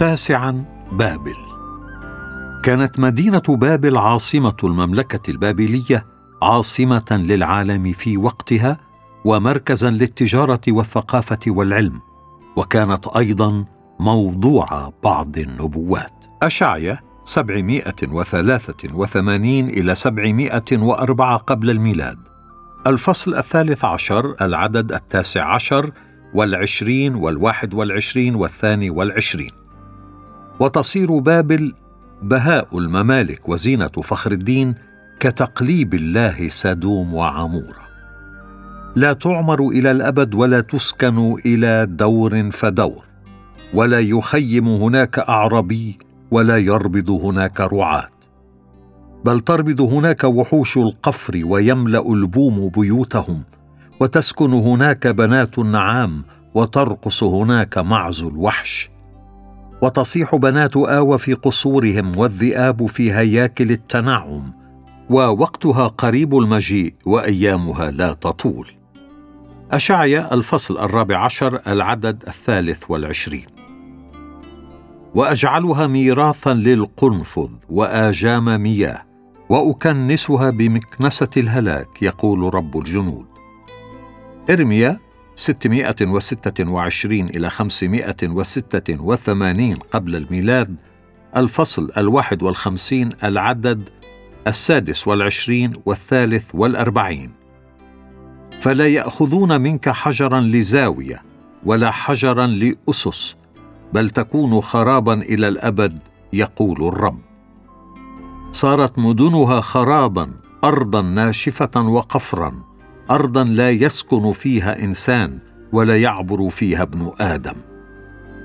تاسعا بابل. كانت مدينة بابل عاصمة المملكة البابلية عاصمة للعالم في وقتها ومركزا للتجارة والثقافة والعلم وكانت أيضا موضوع بعض النبوات. أشعيا 783 إلى 704 قبل الميلاد. الفصل الثالث عشر العدد التاسع عشر والعشرين والواحد والعشرين والثاني والعشرين. وتصير بابل بهاء الممالك وزينة فخر الدين كتقليب الله سدوم وعمورة. لا تعمر إلى الأبد ولا تسكن إلى دور فدور ولا يخيم هناك أعربي ولا يربض هناك رعاة. بل تربض هناك وحوش القفر ويملأ البوم بيوتهم وتسكن هناك بنات النعام وترقص هناك معز الوحش. وتصيح بنات آوى في قصورهم والذئاب في هياكل التنعم ووقتها قريب المجيء وأيامها لا تطول. أشعيا الفصل الرابع عشر العدد الثالث والعشرين. وأجعلها ميراثا للقنفذ وآجام مياه وأكنسها بمكنسة الهلاك يقول رب الجنود. إرميا 626 إلى 586 قبل الميلاد الفصل الواحد والخمسين العدد السادس والعشرين والثالث والأربعين. فلا يأخذون منك حجرا لزاوية ولا حجرا لأسس بل تكون خرابا إلى الأبد يقول الرب. صارت مدنها خرابا أرضا ناشفة وقفرا. ارضا لا يسكن فيها إنسان ولا يعبر فيها ابن آدم.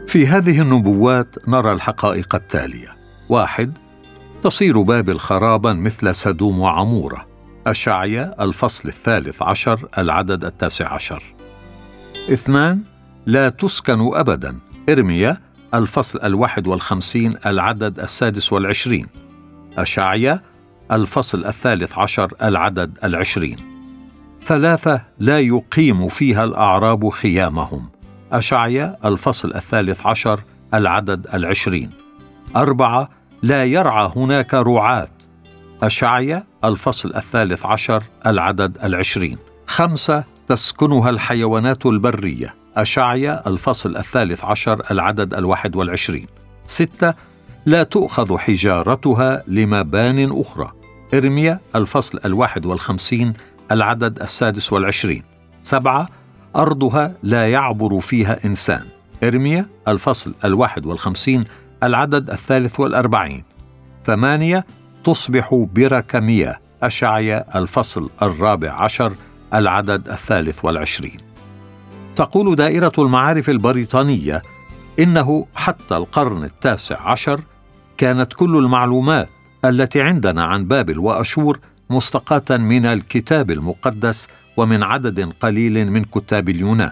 في هذه النبوات نرى الحقائق التالية. واحد تصير بابل خرابا مثل سدوم وعمورة. أشعيا الفصل الثالث عشر العدد التاسع عشر. اثنان لا تسكن أبدا. إرميا الفصل الواحد والخمسين العدد السادس والعشرين. أشعيا الفصل الثالث عشر العدد العشرين. ثلاثة لا يقيم فيها الأعراب خيامهم. أشعيا الفصل الثالث عشر العدد العشرين. أربعة لا يرعى هناك رعاة. أشعيا الفصل الثالث عشر العدد العشرين. خمسة تسكنها الحيوانات البرية. أشعيا الفصل الثالث عشر العدد الواحد والعشرين. ستة لا تؤخذ حجارتها لمبان أخرى. إرميا الفصل الواحد والخمسين العدد السادس والعشرين. سبعة أرضها لا يعبر فيها إنسان. إرميا الفصل الواحد والخمسين العدد الثالث والأربعين. ثمانية تصبح برك مياه أشعيا الفصل الرابع عشر العدد الثالث والعشرين. تقول دائرة المعارف البريطانية إنه حتى القرن التاسع عشر كانت كل المعلومات التي عندنا عن بابل وأشور مستقاة من الكتاب المقدس ومن عدد قليل من كتاب اليونان.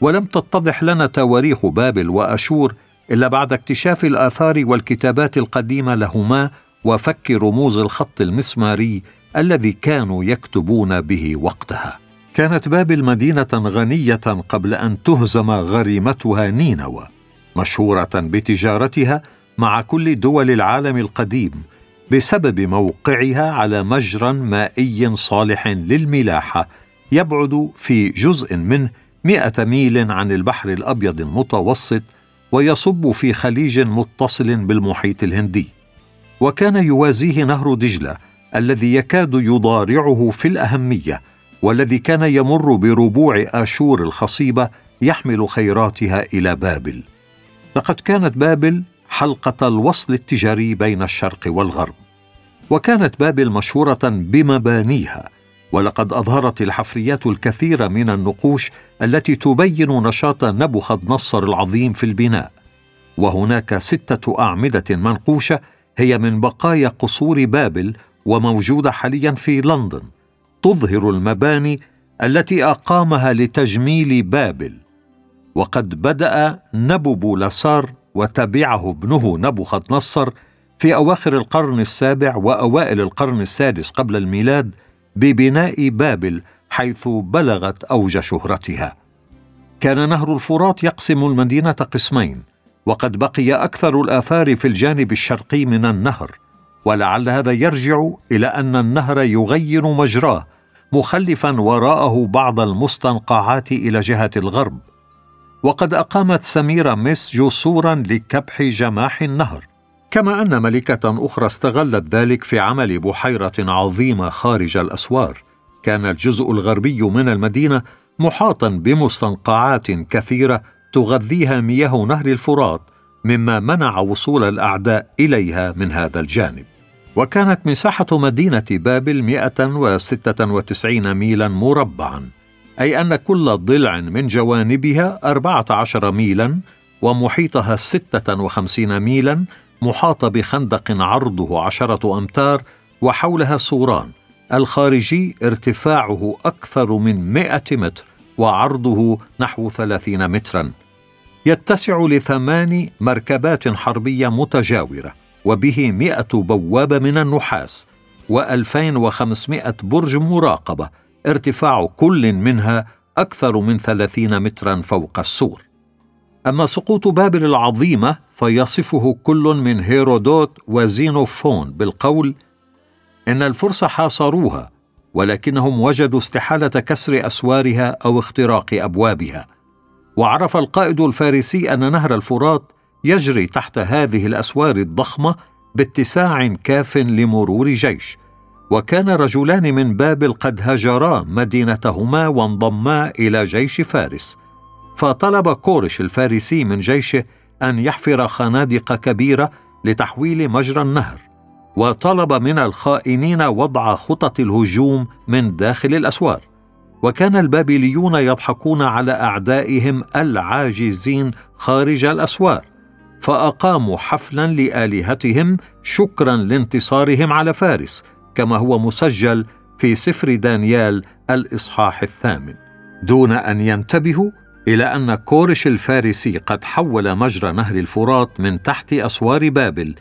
ولم تتضح لنا تواريخ بابل وأشور إلا بعد اكتشاف الآثار والكتابات القديمة لهما وفك رموز الخط المسماري الذي كانوا يكتبون به وقتها. كانت بابل مدينة غنية قبل أن تهزم غريمتها نينوى مشهورة بتجارتها مع كل دول العالم القديم بسبب موقعها على مجرى مائي صالح للملاحة يبعد في جزء منه مئة ميل عن البحر الأبيض المتوسط ويصب في خليج متصل بالمحيط الهندي. وكان يوازيه نهر دجلة الذي يكاد يضارعه في الأهمية والذي كان يمر بربوع آشور الخصيبة يحمل خيراتها إلى بابل. لقد كانت بابل حلقة الوصل التجاري بين الشرق والغرب. وكانت بابل مشهورة بمبانيها ولقد أظهرت الحفريات الكثير من النقوش التي تبين نشاط نبوخذ نصر العظيم في البناء. وهناك ستة أعمدة منقوشة هي من بقايا قصور بابل وموجودة حاليا في لندن. تظهر المباني التي أقامها لتجميل بابل. وقد بدأ نبو بولسار وتبعه ابنه نبوخذ نصر في أواخر القرن السابع وأوائل القرن السادس قبل الميلاد ببناء بابل حيث بلغت أوج شهرتها. كان نهر الفرات يقسم المدينة قسمين وقد بقي أكثر الآثار في الجانب الشرقي من النهر ولعل هذا يرجع إلى أن النهر يغير مجراه مخلفا وراءه بعض المستنقعات إلى جهة الغرب. وقد أقامت سميرة ميس جسورا لكبح جماح النهر. كما أن ملكة أخرى استغلت ذلك في عمل بحيرة عظيمة خارج الأسوار. كان الجزء الغربي من المدينة محاطا بمستنقعات كثيرة تغذيها مياه نهر الفرات مما منع وصول الأعداء إليها من هذا الجانب. وكانت مساحة مدينة بابل 196 ميلا مربعا. أي أن كل ضلع من جوانبها 14 ميلا ومحيطها 56 ميلا محاط بخندق عرضه عشرة أمتار وحولها سوران. الخارجي ارتفاعه أكثر من مئة متر وعرضه نحو ثلاثين مترا. يتسع لثمان مركبات حربية متجاورة وبه مئة بوابة من النحاس وألفين وخمسمائة برج مراقبة ارتفاع كل منها أكثر من ثلاثين مترا فوق السور. أما سقوط بابل العظيمة فيصفه كل من هيرودوت وزينوفون بالقول إن الفرس حاصروها ولكنهم وجدوا استحالة كسر أسوارها أو اختراق أبوابها. وعرف القائد الفارسي أن نهر الفرات يجري تحت هذه الأسوار الضخمة باتساع كاف لمرور جيش. وكان رجلان من بابل قد هجرا مدينتهما وانضما إلى جيش فارس. فطلب كورش الفارسي من جيشه أن يحفر خنادق كبيرة لتحويل مجرى النهر وطلب من الخائنين وضع خطط الهجوم من داخل الأسوار. وكان البابليون يضحكون على أعدائهم العاجزين خارج الأسوار فأقاموا حفلا لآلهتهم شكرا لانتصارهم على فارس كما هو مسجل في سفر دانيال الإصحاح الثامن. دون أن ينتبهوا إلى أن كورش الفارسي قد حول مجرى نهر الفرات من تحت أسوار بابل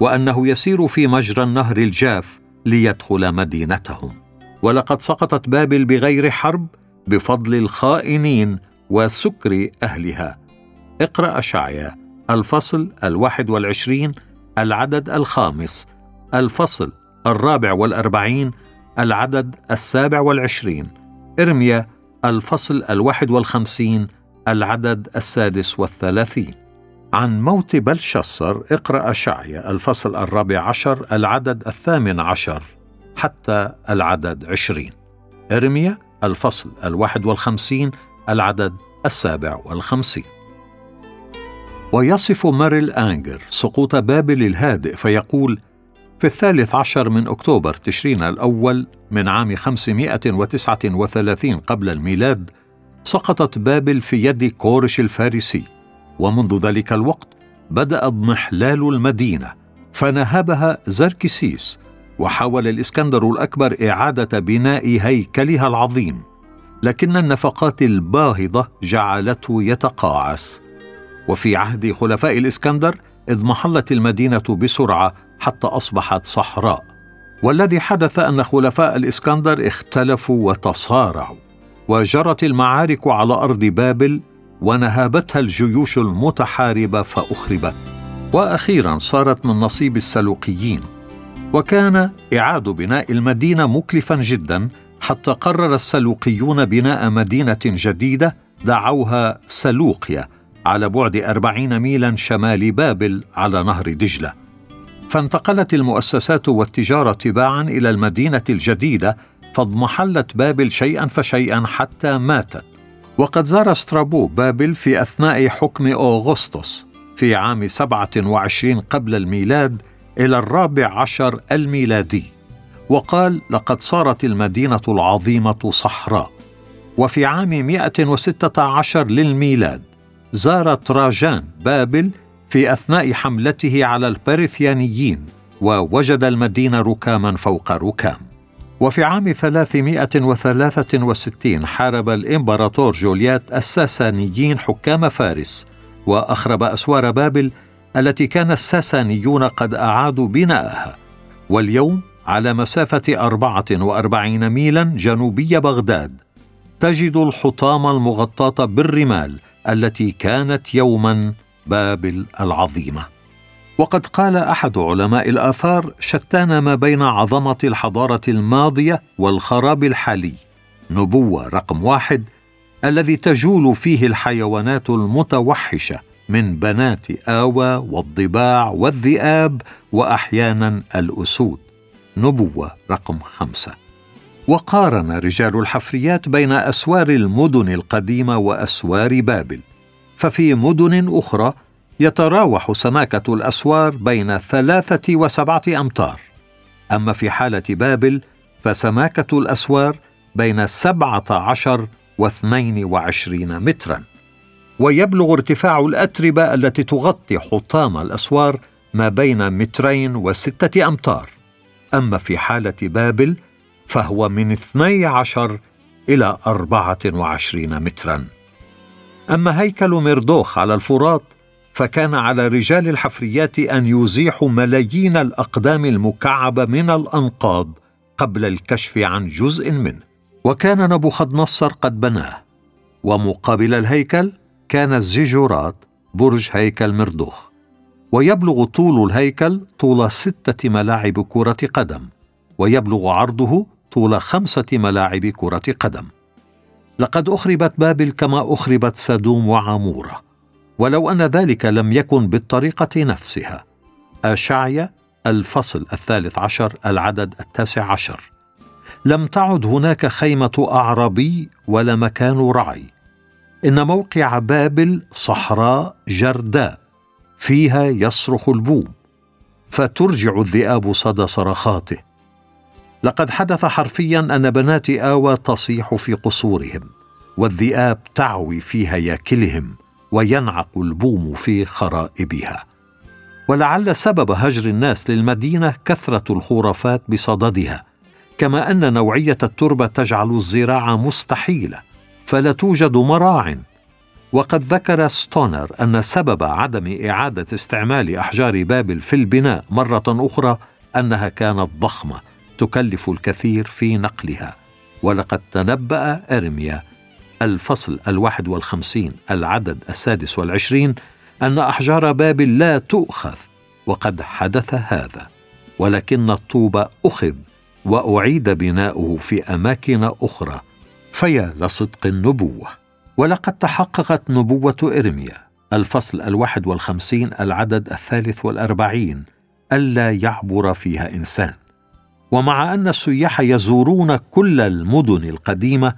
وأنه يسير في مجرى النهر الجاف ليدخل مدينتهم. ولقد سقطت بابل بغير حرب بفضل الخائنين وسكر أهلها. اقرأ اشعيا الفصل الواحد والعشرين العدد الخامس الفصل الرابع والأربعين العدد السابع والعشرين. إرميا الفصل الواحد والخمسين العدد السادس والثلاثين. عن موت بلشصر اقرأ شعيا الفصل الرابع عشر العدد الثامن عشر حتى العدد عشرين. إرميا الفصل الواحد والخمسين العدد السابع والخمسين. ويصف ماريل آنجر سقوط بابل الهادئ فيقول في الثالث عشر من أكتوبر تشرين الأول من عام 539 قبل الميلاد سقطت بابل في يد كورش الفارسي. ومنذ ذلك الوقت بدأ اضمحلال المدينة فنهبها زركسيس وحاول الإسكندر الأكبر إعادة بناء هيكلها العظيم. لكن النفقات الباهظة جعلته يتقاعس. وفي عهد خلفاء الإسكندر اضمحلت المدينة بسرعة حتى أصبحت صحراء. والذي حدث أن خلفاء الإسكندر اختلفوا وتصارعوا وجرت المعارك على أرض بابل ونهابتها الجيوش المتحاربه فأخربت. وأخيرا صارت من نصيب السلوقيين وكان إعاد بناء المدينة مكلفا جدا حتى قرر السلوقيون بناء مدينة جديدة دعوها سلوقيا على بعد أربعين ميلا شمال بابل على نهر دجلة. فانتقلت المؤسسات والتجارة تباعا إلى المدينة الجديدة فاضمحلت بابل شيئا فشيئا حتى ماتت. وقد زار سترابو بابل في أثناء حكم اوغسطس في عام 27 قبل الميلاد إلى الرابع عشر الميلادي. وقال لقد صارت المدينة العظيمة صحراء وفي عام 116 للميلاد زار تراجان بابل في أثناء حملته على الباريثيانيين ووجد المدينة ركاما فوق ركام. وفي عام 363 حارب الإمبراطور جوليات الساسانيين حكام فارس وأخرب أسوار بابل التي كان الساسانيون قد أعادوا بناءها. واليوم على مسافة 44 ميلا جنوبي بغداد تجد الحطام المغطاة بالرمال التي كانت يوما بابل العظيمة. وقد قال أحد علماء الآثار شتان ما بين عظمة الحضارة الماضية والخراب الحالي. نبوة رقم واحد الذي تجول فيه الحيوانات المتوحشة من بنات آوى والضباع والذئاب وأحيانا الأسود. نبوة رقم خمسة. وقارن رجال الحفريات بين أسوار المدن القديمة وأسوار بابل. ففي مدن أخرى يتراوح سماكة الأسوار بين ثلاثة وسبعة أمتار. أما في حالة بابل فسماكة الأسوار بين سبعة عشر واثنين وعشرين متراً. ويبلغ ارتفاع الأتربة التي تغطي حطام الأسوار ما بين مترين وستة أمتار. أما في حالة بابل فهو من 12 إلى 24 مترا. أما هيكل مردوخ على الفرات فكان على رجال الحفريات أن يزيحوا ملايين الأقدام المكعبة من الأنقاض قبل الكشف عن جزء منه. وكان نبوخذ نصر قد بناه. ومقابل الهيكل كان الزيجورات برج هيكل مردوخ ويبلغ طول الهيكل طول ستة ملاعب كرة قدم. ويبلغ عرضه طول خمسة ملاعب كرة قدم. لقد أخربت بابل كما أخربت سدوم وعمورة ولو أن ذلك لم يكن بالطريقة نفسها. أشعيا الفصل الثالث عشر العدد التاسع عشر. لم تعد هناك خيمة أعربي ولا مكان رعي. إن موقع بابل صحراء جرداء فيها يصرخ البوم. فترجع الذئاب صدى صرخاته. لقد حدث حرفيا أن بنات آوى تصيح في قصورهم والذئاب تعوي في هياكلهم وينعق البوم في خرائبها. ولعل سبب هجر الناس للمدينة كثرة الخرافات بصددها كما أن نوعية التربة تجعل الزراعة مستحيلة فلا توجد مراع. وقد ذكر ستونر أن سبب عدم إعادة استعمال أحجار بابل في البناء مرة أخرى أنها كانت ضخمة تكلف الكثير في نقلها. ولقد تنبأ إرميا الفصل الواحد والخمسين العدد السادس والعشرين أن أحجار بابل لا تؤخذ وقد حدث هذا. ولكن الطوب أخذ وأعيد بناؤه في أماكن أخرى. فيا لصدق النبوة. ولقد تحققت نبوة إرميا الفصل الواحد والخمسين العدد الثالث والأربعين ألا يعبر فيها إنسان. ومع أن السياح يزورون كل المدن القديمة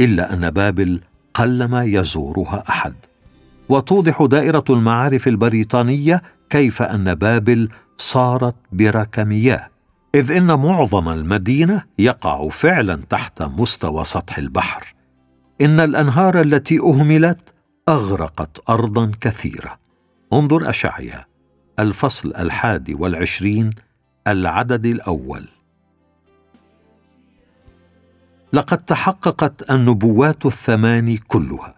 إلا أن بابل قلما يزورها أحد. وتوضح دائرة المعارف البريطانية كيف أن بابل صارت بركمياه إذ إن معظم المدينة يقع فعلا تحت مستوى سطح البحر. إن الأنهار التي أهملت أغرقت أرضا كثيرة. انظر أشعيا الفصل الحادي والعشرين العدد الأول. لقد تحققت النبوات الثمان كلها.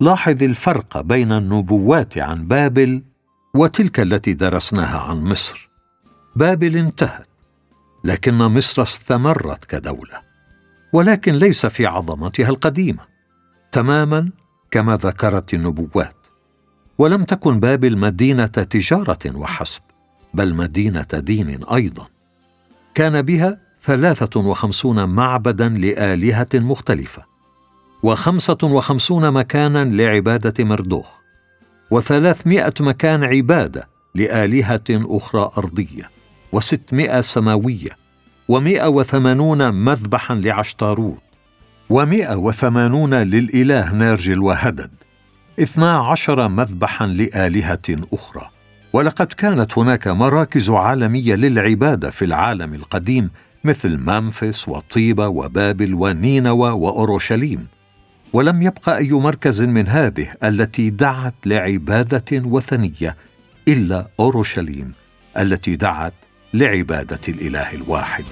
لاحظ الفرق بين النبوات عن بابل وتلك التي درسناها عن مصر. بابل انتهت لكن مصر استمرت كدولة ولكن ليس في عظمتها القديمة تماما كما ذكرت النبوات. ولم تكن بابل مدينة تجارة وحسب بل مدينة دين أيضا. كان بها ثلاثة وخمسون معبدا لآلهة مختلفة وخمسة وخمسون مكانا لعبادة مردوخ وثلاثمائة مكان عبادة لآلهة أخرى أرضية وستمائة سماوية ومائة وثمانون مذبحا لعشتاروت ومائة وثمانون للإله نارجل وهدد اثنا عشر مذبحا لآلهة أخرى. ولقد كانت هناك مراكز عالمية للعبادة في العالم القديم مثل ممفيس وطيبة وبابل ونينوى وأورشليم. ولم يبقى أي مركز من هذه التي دعت لعبادة وثنية إلا أورشليم التي دعت لعبادة الإله الواحد.